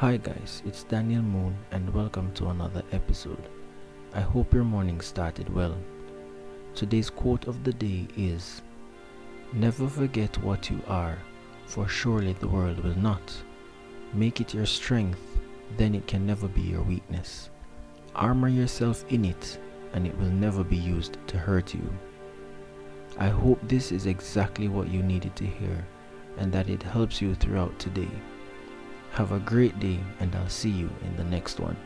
Hi guys, it's Daniel Moon and welcome to another episode. I hope your morning started well. Today's quote of the day is Never forget what you are, for surely the world will not. Make it your strength, then it can never be your weakness. Armor yourself in it, and it will never be used to hurt you. I hope this is exactly what you needed to hear and that it helps you throughout today. Have a great day, and I'll see you in the next one.